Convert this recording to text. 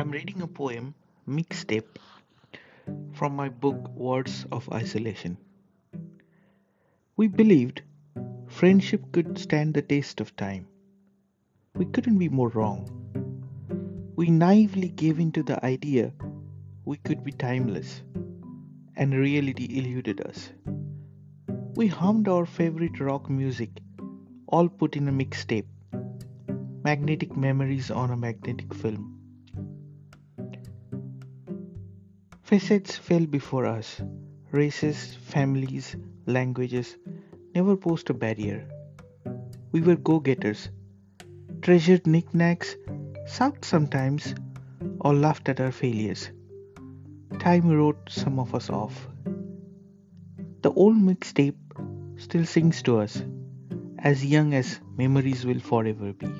I'm reading a poem, Mixtape, from my book Words of Isolation. We believed friendship could stand the test of time. We couldn't be more wrong. We naively gave in to the idea we could be timeless, and reality eluded us. We hummed our favorite rock music, all put in a mixtape, magnetic memories on a magnetic film. Facets fell before us races, families, languages never posed a barrier. We were go getters, treasured knickknacks, sulked sometimes, or laughed at our failures. Time wrote some of us off. The old mixtape still sings to us, as young as memories will forever be.